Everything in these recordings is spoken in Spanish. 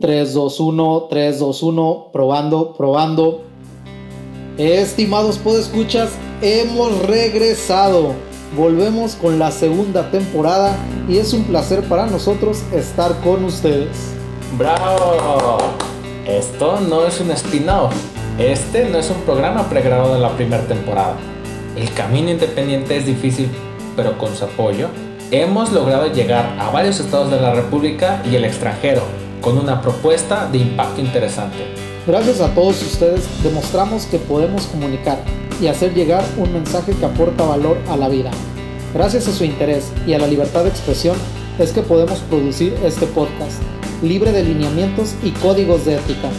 3, 2, 1, 3, 2, 1, probando, probando. Estimados podescuchas, hemos regresado. Volvemos con la segunda temporada y es un placer para nosotros estar con ustedes. ¡Bravo! Esto no es un spin-off. Este no es un programa pregrabado de la primera temporada. El camino independiente es difícil, pero con su apoyo hemos logrado llegar a varios estados de la República y el extranjero con una propuesta de impacto interesante. Gracias a todos ustedes demostramos que podemos comunicar y hacer llegar un mensaje que aporta valor a la vida. Gracias a su interés y a la libertad de expresión es que podemos producir este podcast, libre de lineamientos y códigos de ética,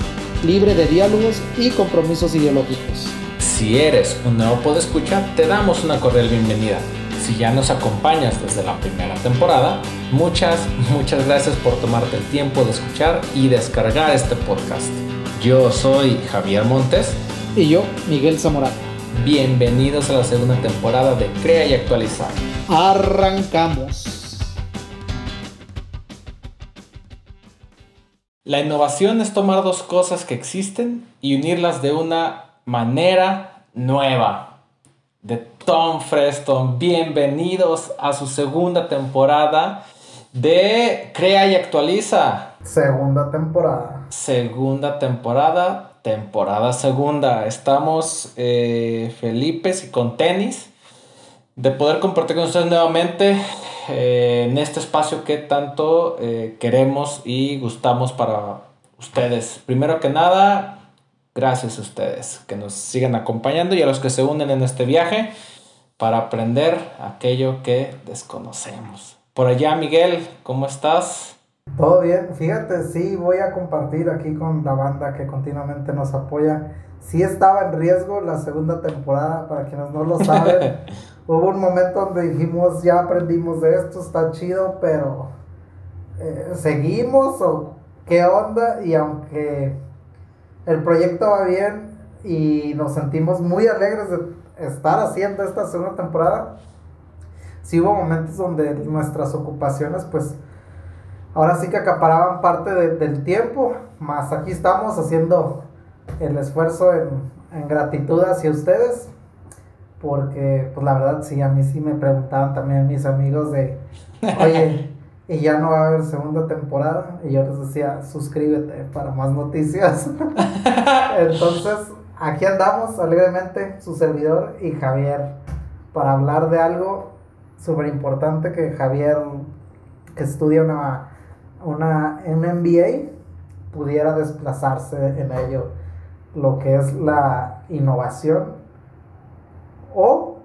libre de diálogos y compromisos ideológicos. Si eres un nuevo podescucha, te damos una cordial bienvenida si ya nos acompañas desde la primera temporada, muchas, muchas gracias por tomarte el tiempo de escuchar y descargar este podcast. Yo soy Javier Montes. Y yo, Miguel Zamora. Bienvenidos a la segunda temporada de Crea y Actualizar. Arrancamos. La innovación es tomar dos cosas que existen y unirlas de una manera nueva de Tom Freston. Bienvenidos a su segunda temporada de Crea y Actualiza. Segunda temporada. Segunda temporada, temporada segunda. Estamos eh, Felipes y con tenis de poder compartir con ustedes nuevamente eh, en este espacio que tanto eh, queremos y gustamos para ustedes. Primero que nada, Gracias a ustedes que nos siguen acompañando y a los que se unen en este viaje para aprender aquello que desconocemos. Por allá, Miguel, ¿cómo estás? Todo bien, fíjate, sí, voy a compartir aquí con la banda que continuamente nos apoya. Sí estaba en riesgo la segunda temporada, para quienes no lo saben. Hubo un momento donde dijimos, ya aprendimos de esto, está chido, pero eh, seguimos o qué onda. Y aunque el proyecto va bien y nos sentimos muy alegres de estar haciendo esta segunda temporada. Sí hubo momentos donde nuestras ocupaciones, pues, ahora sí que acaparaban parte del tiempo, más aquí estamos haciendo el esfuerzo en, en gratitud hacia ustedes, porque, pues, la verdad, sí, a mí sí me preguntaban también mis amigos de, oye, y ya no va a haber segunda temporada. Y yo les decía, suscríbete para más noticias. Entonces, aquí andamos alegremente, su servidor y Javier, para hablar de algo súper importante que Javier, que estudia una, una MBA, pudiera desplazarse en ello, lo que es la innovación o,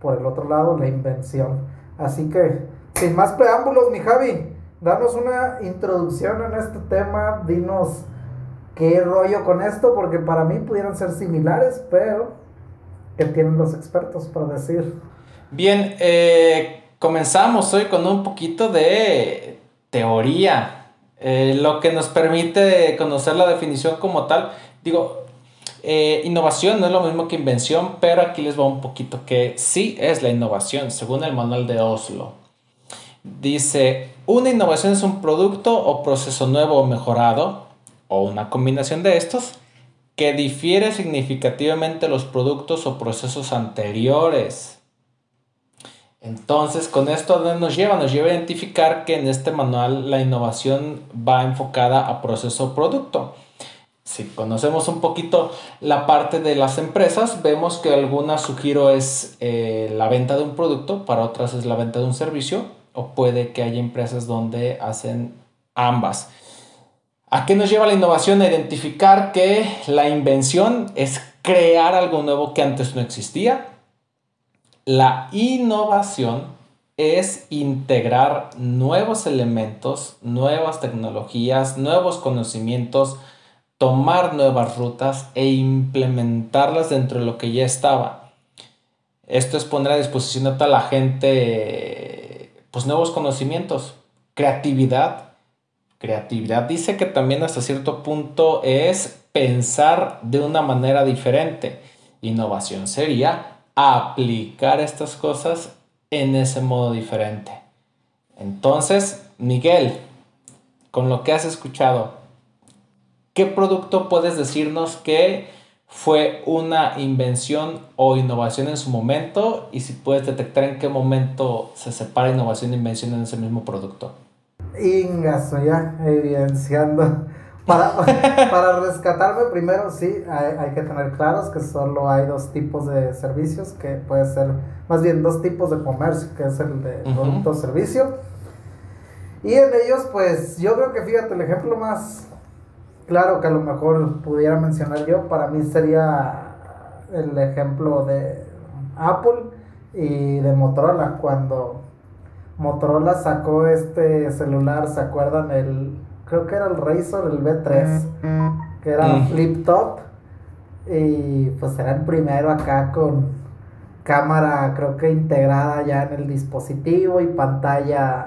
por el otro lado, la invención. Así que sin más preámbulos, mi Javi, danos una introducción en este tema, dinos qué rollo con esto, porque para mí pudieran ser similares, pero ¿qué tienen los expertos para decir? Bien, eh, comenzamos hoy con un poquito de teoría, eh, lo que nos permite conocer la definición como tal. Digo, eh, innovación no es lo mismo que invención, pero aquí les va un poquito que sí es la innovación, según el manual de Oslo. Dice, una innovación es un producto o proceso nuevo o mejorado, o una combinación de estos, que difiere significativamente los productos o procesos anteriores. Entonces, con esto nos lleva, nos lleva a identificar que en este manual la innovación va enfocada a proceso o producto. Si conocemos un poquito la parte de las empresas, vemos que algunas su giro es eh, la venta de un producto, para otras es la venta de un servicio o puede que haya empresas donde hacen ambas. ¿A qué nos lleva la innovación? A identificar que la invención es crear algo nuevo que antes no existía. La innovación es integrar nuevos elementos, nuevas tecnologías, nuevos conocimientos, tomar nuevas rutas e implementarlas dentro de lo que ya estaba. Esto es poner a disposición de toda la gente pues nuevos conocimientos, creatividad. Creatividad dice que también hasta cierto punto es pensar de una manera diferente. Innovación sería aplicar estas cosas en ese modo diferente. Entonces, Miguel, con lo que has escuchado, ¿qué producto puedes decirnos que fue una invención o innovación en su momento? Y si puedes detectar en qué momento se separa innovación e invención en ese mismo producto. Ingaso, ya evidenciando. Para, para rescatarme primero, sí, hay, hay, que tener claros que solo hay dos tipos de servicios, que puede ser, más bien dos tipos de comercio, que es el de producto-servicio. Y en ellos, pues yo creo que fíjate, el ejemplo más claro que a lo mejor pudiera mencionar yo, para mí sería el ejemplo de Apple y de Motorola, cuando Motorola sacó este celular, ¿se acuerdan? El creo que era el Razor, el B3, que era flip top. Y pues era el primero acá con cámara, creo que integrada ya en el dispositivo y pantalla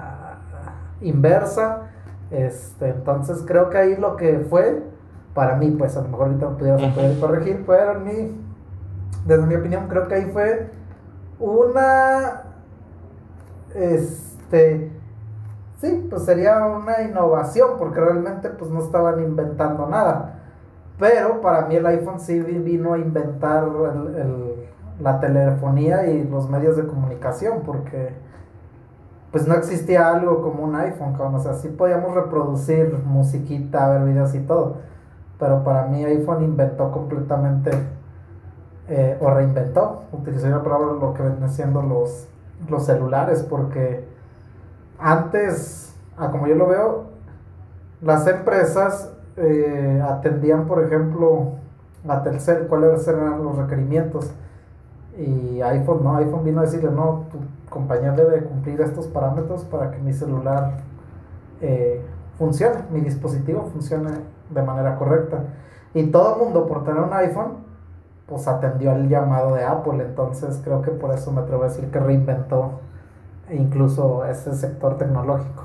inversa. Este, entonces creo que ahí lo que fue, para mí, pues a lo mejor ahorita me pudieras corregir, pero mí, desde mi opinión, creo que ahí fue una, este, sí, pues sería una innovación porque realmente pues no estaban inventando nada. Pero para mí el iPhone sí vino a inventar la telefonía y los medios de comunicación porque pues no existía algo como un iPhone, o sea, sí podíamos reproducir musiquita, ver videos y todo. Pero para mí iPhone inventó completamente eh, o reinventó, utilicé la palabra lo que vienen siendo los, los celulares porque antes, a como yo lo veo, las empresas eh, atendían, por ejemplo, a Telcel, cuáles eran los requerimientos. Y iPhone, no, iPhone vino a decirle, no, tu compañía debe cumplir estos parámetros para que mi celular eh, funcione, mi dispositivo funcione de manera correcta. Y todo el mundo, por tener un iPhone, pues atendió el llamado de Apple. Entonces creo que por eso me atrevo a decir que reinventó incluso ese sector tecnológico.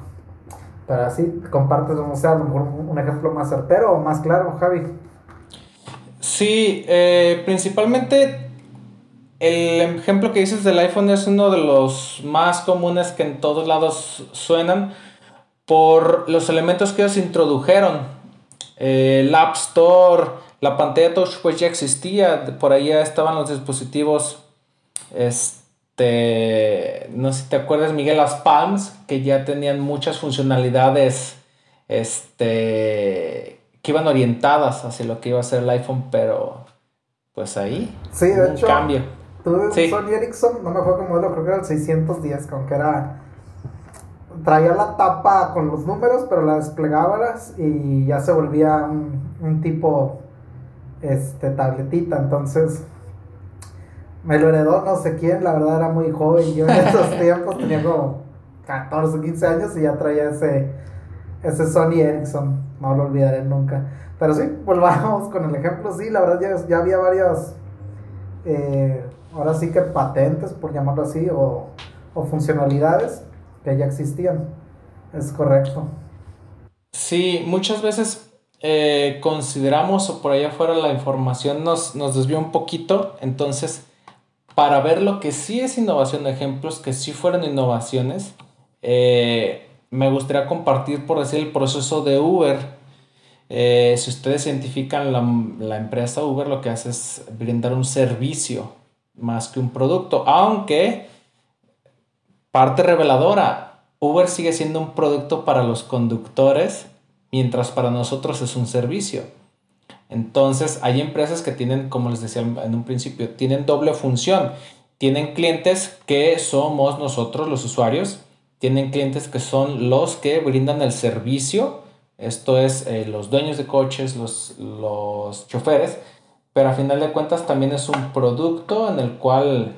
Pero así, compartes, un ejemplo más certero o más claro, Javi. Sí, eh, principalmente el ejemplo que dices del iPhone es uno de los más comunes que en todos lados suenan por los elementos que ellos introdujeron. El App Store, la pantalla touch pues ya existía, por ahí ya estaban los dispositivos este, no sé si te acuerdas, Miguel, las Palms, que ya tenían muchas funcionalidades este, que iban orientadas hacia lo que iba a ser el iPhone, pero pues ahí. Sí, de hecho. cambio. Tú, sí. Sony Ericsson, no me acuerdo cómo modelo, creo que era el 610, con que era. Traía la tapa con los números, pero la desplegabas y ya se volvía un, un tipo este tabletita. Entonces, me lo heredó no sé quién, la verdad era muy joven. Yo en esos tiempos tenía como 14 o 15 años y ya traía ese, ese Sony Ericsson, no lo olvidaré nunca. Pero sí, volvamos con el ejemplo, sí, la verdad ya, ya había varias, eh, ahora sí que patentes, por llamarlo así, o, o funcionalidades que ya existían. Es correcto. Sí, muchas veces eh, consideramos o por allá afuera la información nos, nos desvió un poquito, entonces para ver lo que sí es innovación, ejemplos que sí fueron innovaciones, eh, me gustaría compartir, por decir, el proceso de Uber. Eh, si ustedes identifican la, la, empresa Uber, lo que hace es brindar un servicio más que un producto, aunque parte reveladora, Uber sigue siendo un producto para los conductores, mientras para nosotros es un servicio. Entonces, hay empresas que tienen, como les decía en un principio, tienen doble función. Tienen clientes que somos nosotros los usuarios, tienen clientes que son los que brindan el servicio, esto es eh, los dueños de coches, los, los choferes, pero a final de cuentas también es un producto en el cual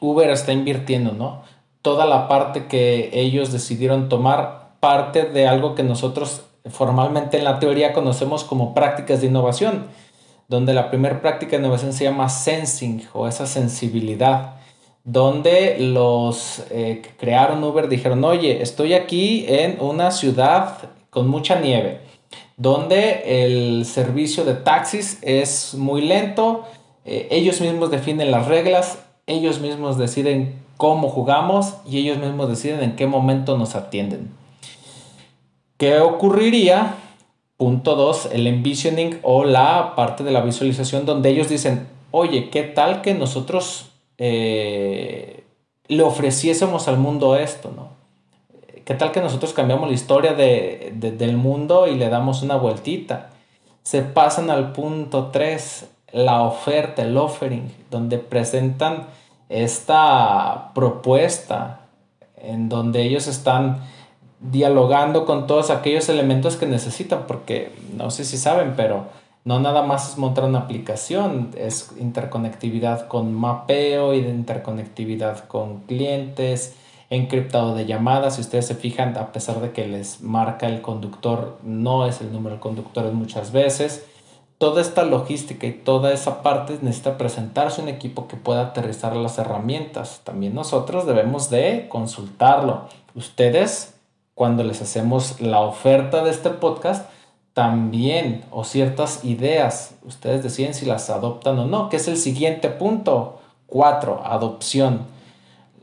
Uber está invirtiendo, ¿no? Toda la parte que ellos decidieron tomar parte de algo que nosotros formalmente en la teoría conocemos como prácticas de innovación, donde la primera práctica de innovación se llama sensing o esa sensibilidad, donde los eh, que crearon Uber dijeron, oye, estoy aquí en una ciudad con mucha nieve, donde el servicio de taxis es muy lento, eh, ellos mismos definen las reglas, ellos mismos deciden cómo jugamos y ellos mismos deciden en qué momento nos atienden. ¿Qué ocurriría punto dos, el envisioning o la parte de la visualización donde ellos dicen, oye, ¿qué tal que nosotros eh, le ofreciésemos al mundo esto, ¿no? ¿Qué tal que nosotros cambiamos la historia del mundo y le damos una vueltita? Se pasan al punto 3, la oferta, el offering, donde presentan esta propuesta en donde ellos están dialogando con todos aquellos elementos que necesitan, porque no sé si saben, pero no nada más es montar una aplicación, es interconectividad con mapeo y interconectividad con clientes, encriptado de llamadas. Si ustedes se fijan, a pesar de que les marca el conductor, no es el número de conductores muchas veces. Toda esta logística y toda esa parte necesita presentarse un equipo que pueda aterrizar las herramientas. También nosotros debemos de consultarlo. Ustedes cuando les hacemos la oferta de este podcast, también o ciertas ideas, ustedes deciden si las adoptan o no, que es el siguiente punto. Cuatro, adopción.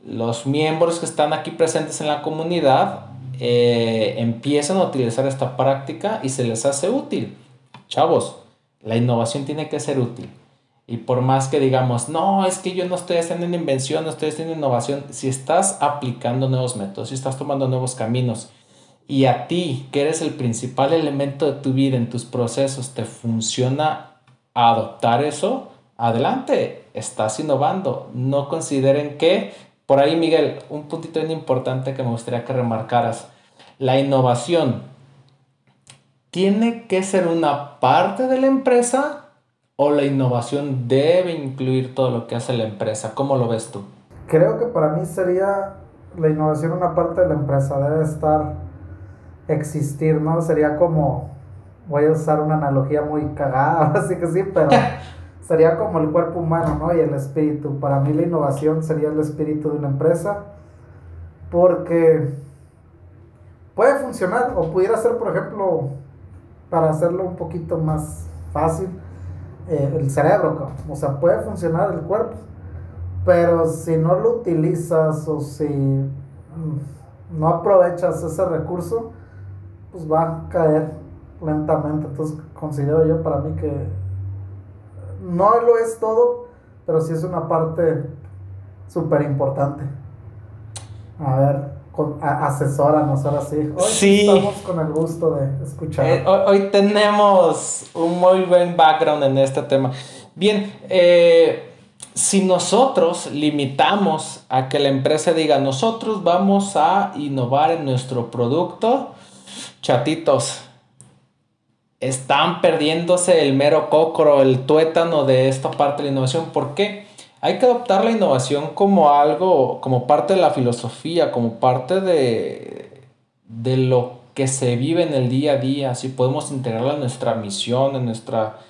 Los miembros que están aquí presentes en la comunidad eh, empiezan a utilizar esta práctica y se les hace útil. Chavos, la innovación tiene que ser útil. Y por más que digamos, no, es que yo no estoy haciendo invención, no estoy haciendo innovación, si estás aplicando nuevos métodos, si estás tomando nuevos caminos y a ti, que eres el principal elemento de tu vida en tus procesos, te funciona adoptar eso, adelante, estás innovando. No consideren que, por ahí Miguel, un puntito bien importante que me gustaría que remarcaras, la innovación tiene que ser una parte de la empresa o la innovación debe incluir todo lo que hace la empresa? ¿Cómo lo ves tú? Creo que para mí sería la innovación una parte de la empresa, debe estar, existir, ¿no? Sería como, voy a usar una analogía muy cagada, así que sí, pero sería como el cuerpo humano, ¿no? Y el espíritu. Para mí la innovación sería el espíritu de una empresa, porque puede funcionar, o pudiera ser, por ejemplo, para hacerlo un poquito más fácil, eh, el cerebro, o sea, puede funcionar el cuerpo, pero si no lo utilizas o si mm, no aprovechas ese recurso, pues va a caer lentamente. Entonces considero yo para mí que no lo es todo, pero sí es una parte súper importante. A ver, con, asesóranos ahora sí. Hoy sí. estamos con el gusto de escuchar. Eh, hoy, tenemos un muy buen background en este tema. Bien, eh, si nosotros limitamos a que la empresa diga, nosotros vamos a innovar en nuestro producto, chatitos, están perdiéndose el mero cocro, el tuétano de esta parte de la innovación. ¿Por qué? Hay que adoptar la innovación como algo, como parte de la filosofía, como parte de, de lo que se vive en el día a día, si podemos integrarla en nuestra misión, en nuestra,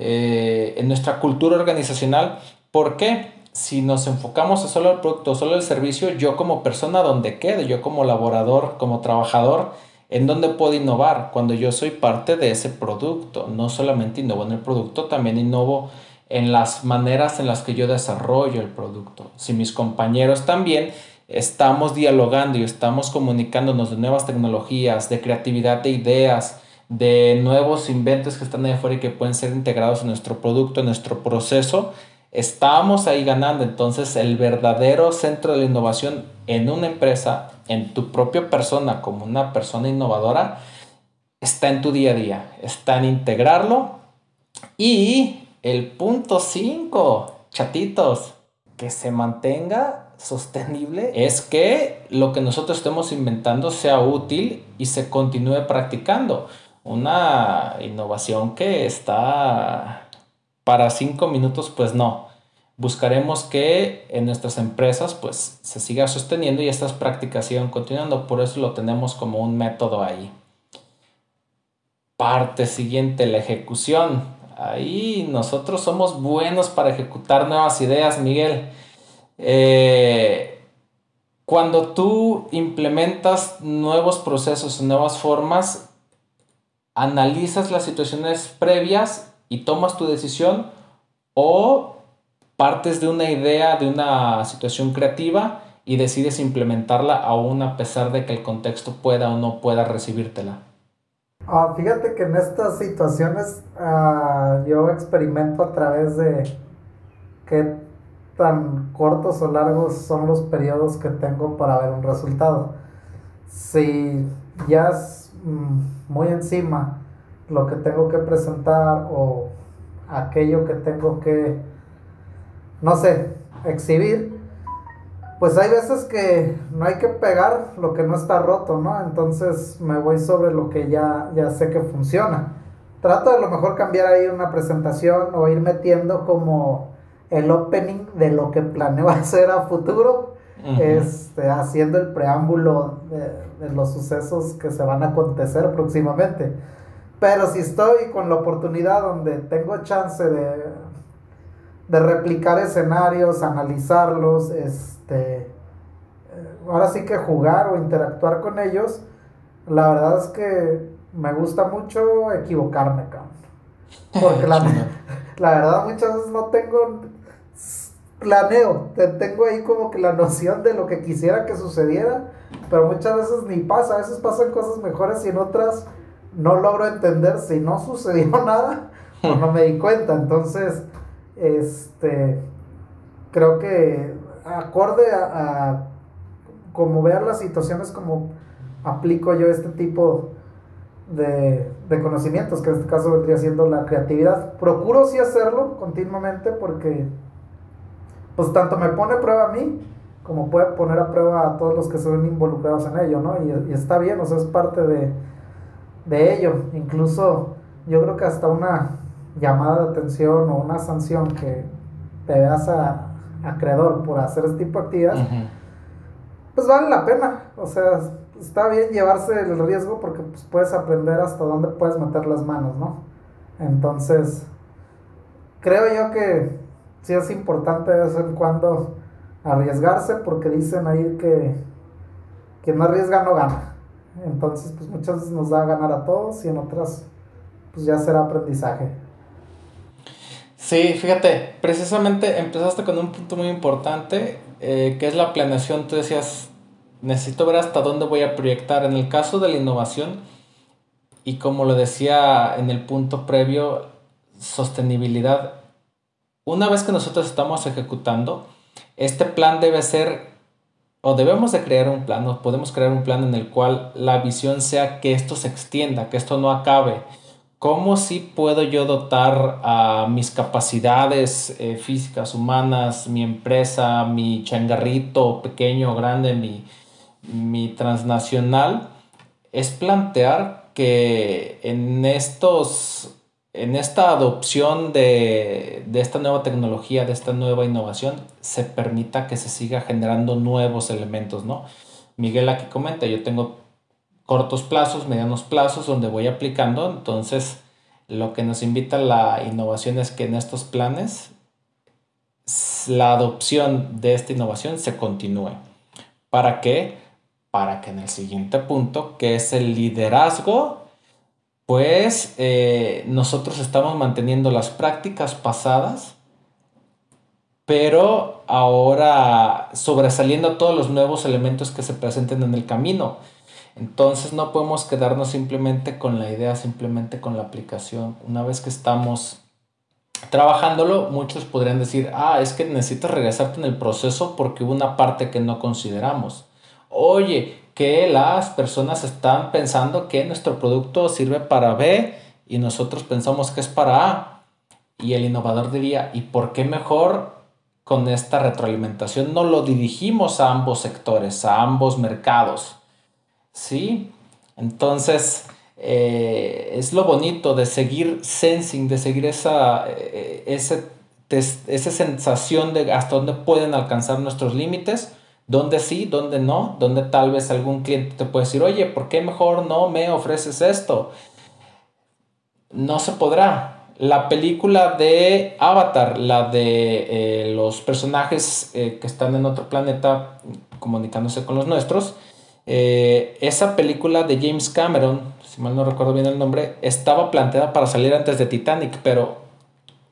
eh, en nuestra cultura organizacional. ¿Por qué? Si nos enfocamos solo el producto, solo el servicio, yo como persona, donde quede, yo como laborador, como trabajador, ¿en dónde puedo innovar? Cuando yo soy parte de ese producto, no solamente innovo en el producto, también innovo en las maneras en las que yo desarrollo el producto. Si mis compañeros también estamos dialogando y estamos comunicándonos de nuevas tecnologías, de creatividad de ideas, de nuevos inventos que están ahí afuera y que pueden ser integrados en nuestro producto, en nuestro proceso, estamos ahí ganando. Entonces el verdadero centro de la innovación en una empresa, en tu propia persona como una persona innovadora, está en tu día a día, está en integrarlo y el punto 5, chatitos, que se mantenga sostenible es que lo que nosotros estemos inventando sea útil y se continúe practicando. Una innovación que está para cinco minutos, pues no. Buscaremos que en nuestras empresas pues se siga sosteniendo y estas prácticas sigan continuando. Por eso lo tenemos como un método ahí. Parte siguiente, la ejecución. Ahí nosotros somos buenos para ejecutar nuevas ideas, Miguel. Eh, cuando tú implementas nuevos procesos, nuevas formas, analizas las situaciones previas y tomas tu decisión o partes de una idea, de una situación creativa y decides implementarla aún a pesar de que el contexto pueda o no pueda recibírtela. Ah, fíjate que en estas situaciones ah, yo experimento a través de qué tan cortos o largos son los periodos que tengo para ver un resultado. Si ya es mm, muy encima lo que tengo que presentar o aquello que tengo que, no sé, exhibir, pues hay veces que no hay que pegar lo que no está roto, ¿no? Entonces me voy sobre lo que ya, ya sé que funciona. Trato de a lo mejor cambiar ahí una presentación o ir metiendo como el opening de lo que planeo hacer a futuro, este, haciendo el preámbulo de, de los sucesos que se van a acontecer próximamente. Pero si estoy con la oportunidad donde tengo chance de, de replicar escenarios, analizarlos, este, eh, ahora sí que jugar o interactuar con ellos, la verdad es que me gusta mucho equivocarme, cabrón. Porque la, la verdad muchas veces no tengo planeo, tengo ahí como que la noción de lo que quisiera que sucediera, pero muchas veces ni pasa, a veces pasan cosas mejores y en otras no logro entender si no sucedió nada o no me di cuenta. Entonces, este, creo que acorde a, como ver las situaciones, como aplico yo este tipo de, de, conocimientos, que en este caso vendría siendo la creatividad. Procuro sí hacerlo continuamente porque, pues, tanto me pone a prueba a mí, como puede poner a prueba a todos los que se ven involucrados en ello, ¿no? Y, está bien, o sea, es parte de de ello. Incluso yo creo que hasta una llamada de atención o una sanción que te veas a acreedor por hacer este tipo de actividades, pues vale la pena. O sea, está bien llevarse el riesgo porque pues, puedes aprender hasta dónde puedes meter las manos, ¿no? Entonces, creo yo que sí es importante de vez en cuando arriesgarse porque dicen ahí que quien no arriesga no gana. Entonces, pues muchas veces nos da a ganar a todos y en otras, pues ya será aprendizaje. Sí, fíjate, precisamente empezaste con un punto muy importante, eh, que es la planeación. Tú decías, necesito ver hasta dónde voy a proyectar. En el caso de la innovación, y como lo decía en el punto previo, sostenibilidad. Una vez que nosotros estamos ejecutando, este plan debe ser o debemos de crear un plan, o podemos crear un plan en el cual la visión sea que esto se extienda, que esto no acabe. ¿Cómo si puedo yo dotar a mis capacidades eh, físicas, humanas, mi empresa, mi changarrito pequeño grande, mi, mi transnacional? Es plantear que en estos en esta adopción de, esta nueva tecnología, de esta nueva innovación, se permita que se siga generando nuevos elementos, ¿no? Miguel aquí comenta, yo tengo cortos plazos, medianos plazos donde voy aplicando, entonces lo que nos invita la innovación es que en estos planes la adopción de esta innovación se continúe. ¿Para qué? Para que en el siguiente punto, que es el liderazgo pues eh, nosotros estamos manteniendo las prácticas pasadas, pero ahora sobresaliendo todos los nuevos elementos que se presenten en el camino. Entonces no podemos quedarnos simplemente con la idea, simplemente con la aplicación. Una vez que estamos trabajándolo, muchos podrían decir, ah, es que necesitas regresarte en el proceso porque hubo una parte que no consideramos. Oye, que las personas están pensando que nuestro producto sirve para B y nosotros pensamos que es para A. Y el innovador diría, ¿y por qué mejor con esta retroalimentación no lo dirigimos a ambos sectores, a ambos mercados? ¿Sí? Entonces, eh, es lo bonito de seguir sensing, de seguir esa, eh, esa sensación de hasta dónde pueden alcanzar nuestros límites Dónde sí, dónde no, donde tal vez algún cliente te puede decir, oye, ¿por qué mejor no me ofreces esto? No se podrá. La película de Avatar, la de eh, los personajes que están en otro planeta comunicándose con los nuestros, eh, esa película de James Cameron, si mal no recuerdo bien el nombre, estaba planteada para salir antes de Titanic, pero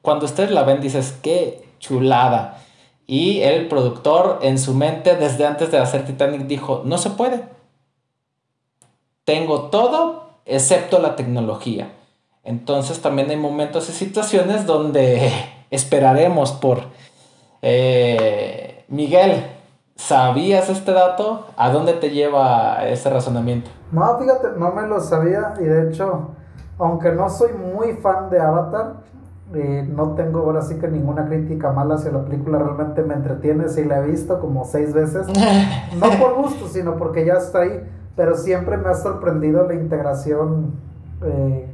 cuando ustedes la ven dices, qué chulada y el productor en su mente desde antes de hacer Titanic dijo, no se puede. Tengo todo excepto la tecnología. Entonces también hay momentos y situaciones donde esperaremos por... Eh, Miguel, ¿sabías este dato? ¿A dónde te lleva ese razonamiento? No, fíjate, no me lo sabía y de hecho, aunque no soy muy fan de Avatar, eh, no tengo ahora sí que ninguna crítica mala hacia la película, realmente me entretiene, sí la he visto como seis veces, no por gusto, sino porque ya está ahí, pero siempre me ha sorprendido la integración, eh,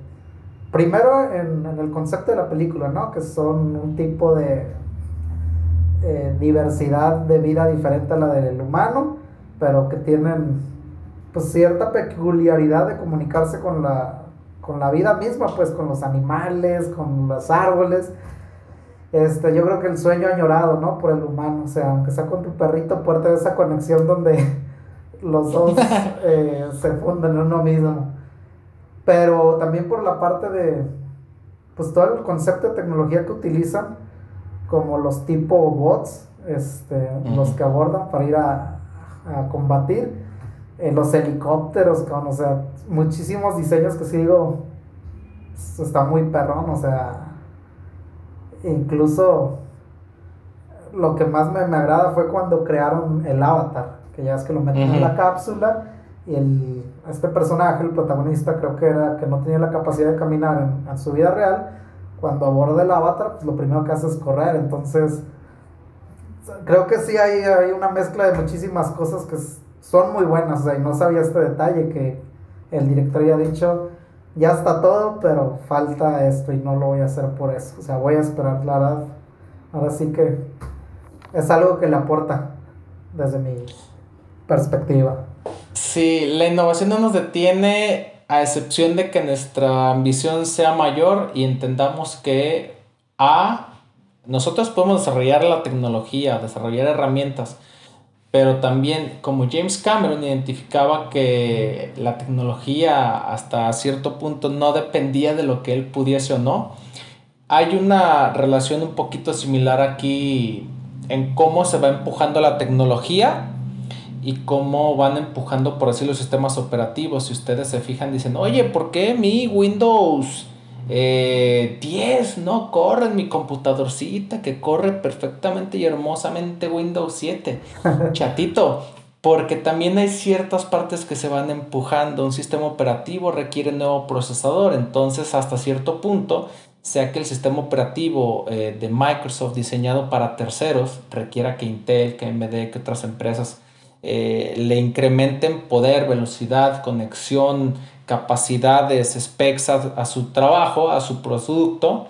primero en, el concepto de la película, ¿no? Que son un tipo de eh, diversidad de vida diferente a la del humano, pero que tienen pues cierta peculiaridad de comunicarse con la con la vida misma, pues con los animales, con los árboles. Este, yo creo que el sueño añorado, ¿no? Por el humano, o sea, aunque sea con tu perrito, puede tener esa conexión donde los dos eh, se funden en uno mismo. Pero también por la parte de, pues todo el concepto de tecnología que utilizan, como los tipo bots, este, los que abordan para ir a, a combatir en los helicópteros, con, o sea, muchísimos diseños que sí digo, está muy perrón, o sea, incluso lo que más me, me agrada fue cuando crearon el avatar, que ya es que lo meten en la cápsula y el, este personaje, el protagonista, creo que era que no tenía la capacidad de caminar en, en su vida real, cuando aborda el avatar, pues lo primero que hace es correr, entonces creo que sí hay, hay una mezcla de muchísimas cosas que son muy buenas. O sea, no sabía este detalle que el director ya ha dicho, ya está todo, pero falta esto y no lo voy a hacer por eso. O sea, voy a esperar, la verdad. Ahora sí que es algo que le aporta desde mi perspectiva. Sí, la innovación no nos detiene a excepción de que nuestra ambición sea mayor y entendamos que A, nosotros podemos desarrollar la tecnología, desarrollar herramientas, pero también como James Cameron identificaba que la tecnología hasta cierto punto no dependía de lo que él pudiese o no, hay una relación un poquito similar aquí en cómo se va empujando la tecnología y cómo van empujando, por así los sistemas operativos. Si ustedes se fijan, dicen, oye, ¿por qué mi Windows 10 eh, no corre en mi computadorcita que corre perfectamente y hermosamente Windows 7. Chatito, porque también hay ciertas partes que se van empujando. Un sistema operativo requiere nuevo procesador, entonces hasta cierto punto, sea que el sistema operativo eh, de Microsoft diseñado para terceros requiera que Intel, que AMD, que otras empresas eh, le incrementen poder, velocidad, conexión, capacidades, specs a, su trabajo, a su producto.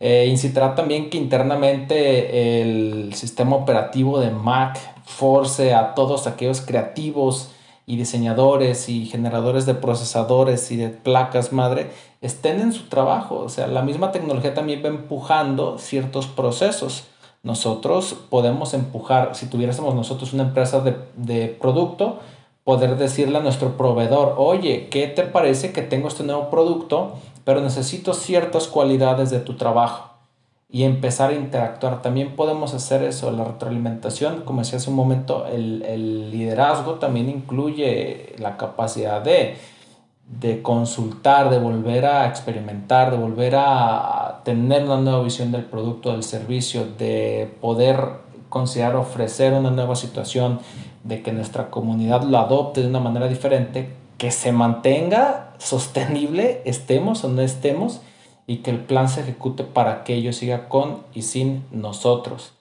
Eh, incitará también que internamente el sistema operativo de Mac force a todos aquellos creativos y diseñadores y generadores de procesadores y de placas madre estén en su trabajo. O sea, la misma tecnología también va empujando ciertos procesos. Nosotros podemos empujar, si tuviésemos nosotros una empresa de, de producto, poder decirle a nuestro proveedor, oye, ¿qué te parece que tengo este nuevo producto, pero necesito ciertas cualidades de tu trabajo? Y empezar a interactuar. También podemos hacer eso, la retroalimentación, como decía hace un momento, el, liderazgo también incluye la capacidad de, de consultar, de volver a experimentar, de volver a tener una nueva visión del producto, del servicio, de poder considerar ofrecer una nueva situación, de que nuestra comunidad lo adopte de una manera diferente, que se mantenga sostenible, estemos o no estemos, y que el plan se ejecute para que ello siga con y sin nosotros.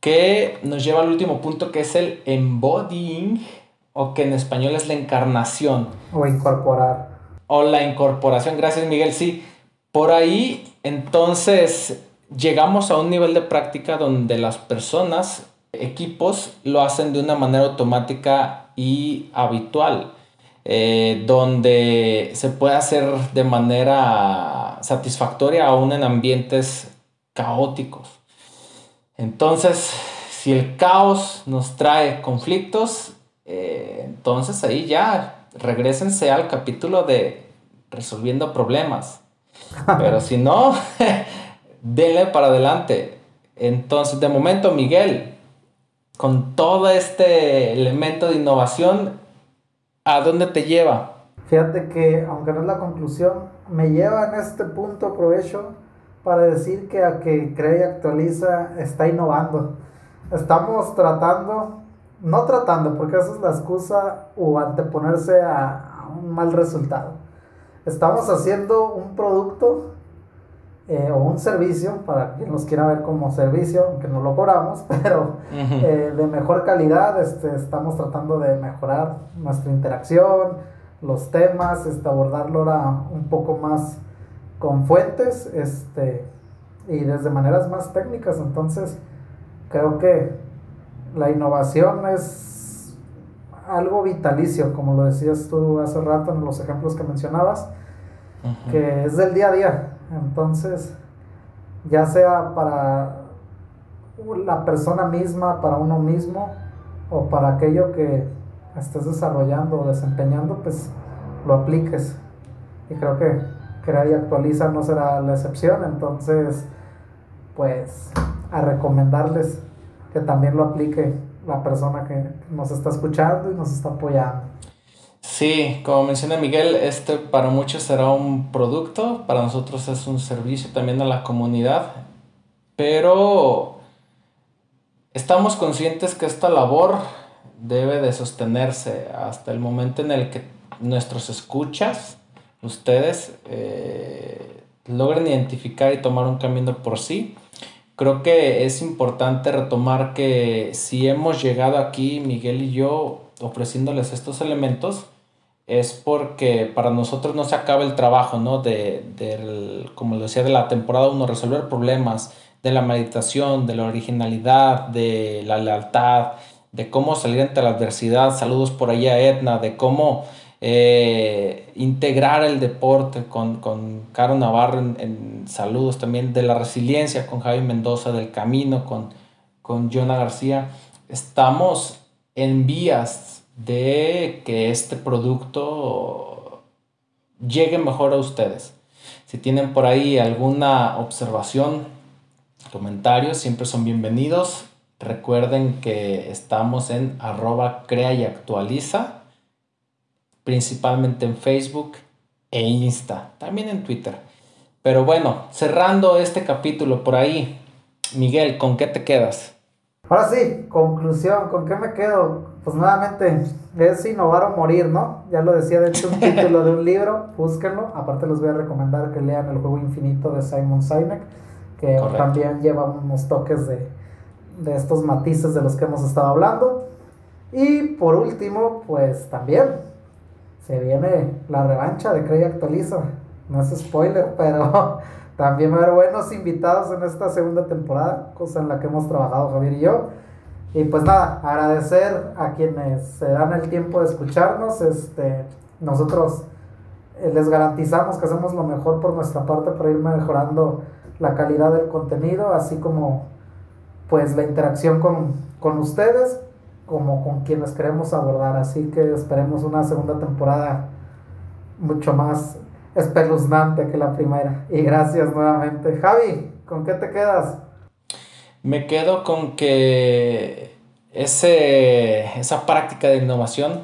Que nos lleva al último punto que es el embodying, o que en español es la encarnación. O incorporar. O la incorporación, gracias Miguel, sí. Por ahí, entonces, llegamos a un nivel de práctica donde las personas equipos lo hacen de una manera automática y habitual, eh, donde se puede hacer de manera satisfactoria aún en ambientes caóticos. Entonces, si el caos nos trae conflictos, eh, entonces ahí ya regresense al capítulo de resolviendo problemas. Pero si no, denle para adelante. Entonces, de momento, Miguel, con todo este elemento de innovación, ¿a dónde te lleva? Fíjate que, aunque no es la conclusión, me lleva en este punto provecho para decir que a que Crea y Actualiza está innovando. Estamos tratando, no tratando, porque esa es la excusa o anteponerse a un mal resultado. Estamos haciendo un producto eh, o un servicio, para quien los quiera ver como servicio, aunque no lo cobramos, pero eh, de mejor calidad, este, estamos tratando de mejorar nuestra interacción, los temas, este, abordarlo ahora un poco más con fuentes este, y desde maneras más técnicas. Entonces, creo que la innovación es algo vitalicio, como lo decías tú hace rato en los ejemplos que mencionabas, que es del día a día. Entonces, ya sea para la persona misma, para uno mismo, o para aquello que estés desarrollando o desempeñando, pues lo apliques. Y creo que Crea y Actualiza no será la excepción. Entonces, pues a recomendarles que también lo aplique la persona que nos está escuchando y nos está apoyando. Sí, como menciona Miguel, este para muchos será un producto, para nosotros es un servicio también a la comunidad, pero estamos conscientes que esta labor debe de sostenerse hasta el momento en el que nuestros escuchas, ustedes, eh, logren identificar y tomar un camino por sí. Creo que es importante retomar que si hemos llegado aquí, Miguel y yo, ofreciéndoles estos elementos, es porque para nosotros no se acaba el trabajo, ¿no? De, de como lo decía, de la temporada 1, resolver problemas, de la meditación, de la originalidad, de la lealtad, de cómo salir ante la adversidad, saludos por allá Edna, de cómo eh, integrar el deporte con, con Caro Navarro en, saludos también, de la resiliencia con Javi Mendoza, del camino con, con Jonah García. Estamos en vías de que este producto llegue mejor a ustedes. Si tienen por ahí alguna observación, comentarios, siempre son bienvenidos. Recuerden que estamos en arroba crea y actualiza, principalmente en Facebook e Insta, también en Twitter. Pero bueno, cerrando este capítulo por ahí, Miguel, ¿con qué te quedas? Ahora sí, conclusión, ¿con qué me quedo? Pues nuevamente, es innovar o morir, ¿no? Ya lo decía de hecho un título de un libro, búsquenlo. Aparte les voy a recomendar que lean El juego infinito de Simon Sinek, que también lleva unos toques de, de estos matices de los que hemos estado hablando. Y por último, pues también se viene la revancha de Cray Actualiza. No es spoiler, pero también va a haber buenos invitados en esta segunda temporada, cosa en la que hemos trabajado Javier y yo. Y pues nada, agradecer a quienes se dan el tiempo de escucharnos. Este, nosotros les garantizamos que hacemos lo mejor por nuestra parte para ir mejorando la calidad del contenido, así como pues la interacción con, con ustedes, como con quienes queremos abordar. Así que esperemos una segunda temporada mucho más espeluznante que la primera. Y gracias nuevamente. Javi, ¿con qué te quedas? Me quedo con que ese, esa práctica de innovación,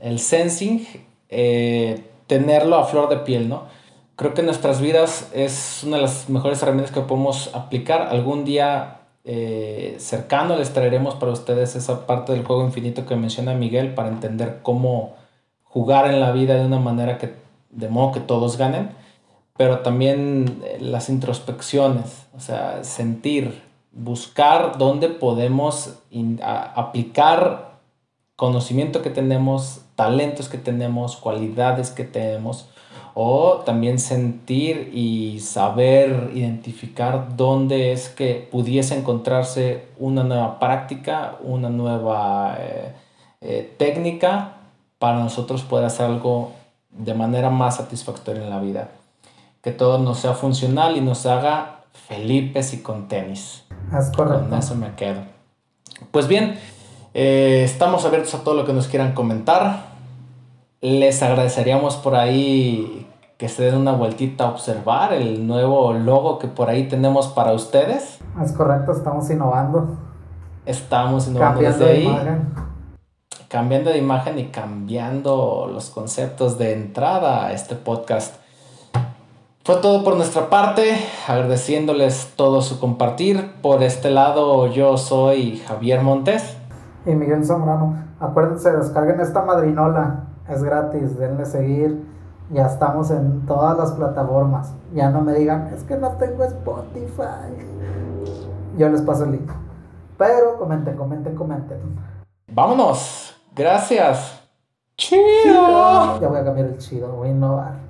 el sensing, eh, tenerlo a flor de piel, ¿no? Creo que en nuestras vidas es una de las mejores herramientas que podemos aplicar. Algún día eh, cercano les traeremos para ustedes esa parte del juego infinito que menciona Miguel para entender cómo jugar en la vida de una manera que de modo que todos ganen, pero también eh, las introspecciones, o sea, sentir, buscar dónde podemos aplicar conocimiento que tenemos, talentos que tenemos, cualidades que tenemos, o también sentir y saber identificar dónde es que pudiese encontrarse una nueva práctica, una nueva eh, eh, técnica para nosotros poder hacer algo de manera más satisfactoria en la vida. Que todo nos sea funcional y nos haga felices y con tenis. Es correcto. Con eso me quedo. Pues bien, eh, estamos abiertos a todo lo que nos quieran comentar. Les agradeceríamos por ahí que se den una vueltita a observar el nuevo logo que por ahí tenemos para ustedes. Es correcto, estamos innovando. Estamos innovando desde ahí cambiando de imagen y cambiando los conceptos de entrada a este podcast. Fue todo por nuestra parte, agradeciéndoles todo su compartir. Por este lado, yo soy Javier Montes. Y Miguel Zambrano. Acuérdense, descarguen esta madrinola, es gratis, denle seguir. Ya estamos en todas las plataformas. Ya no me digan, es que no tengo Spotify. Yo les paso el link. Pero comenten, comenten, comenten. Vámonos. Gracias. Chido. Ya voy a cambiar el chido, voy a innovar.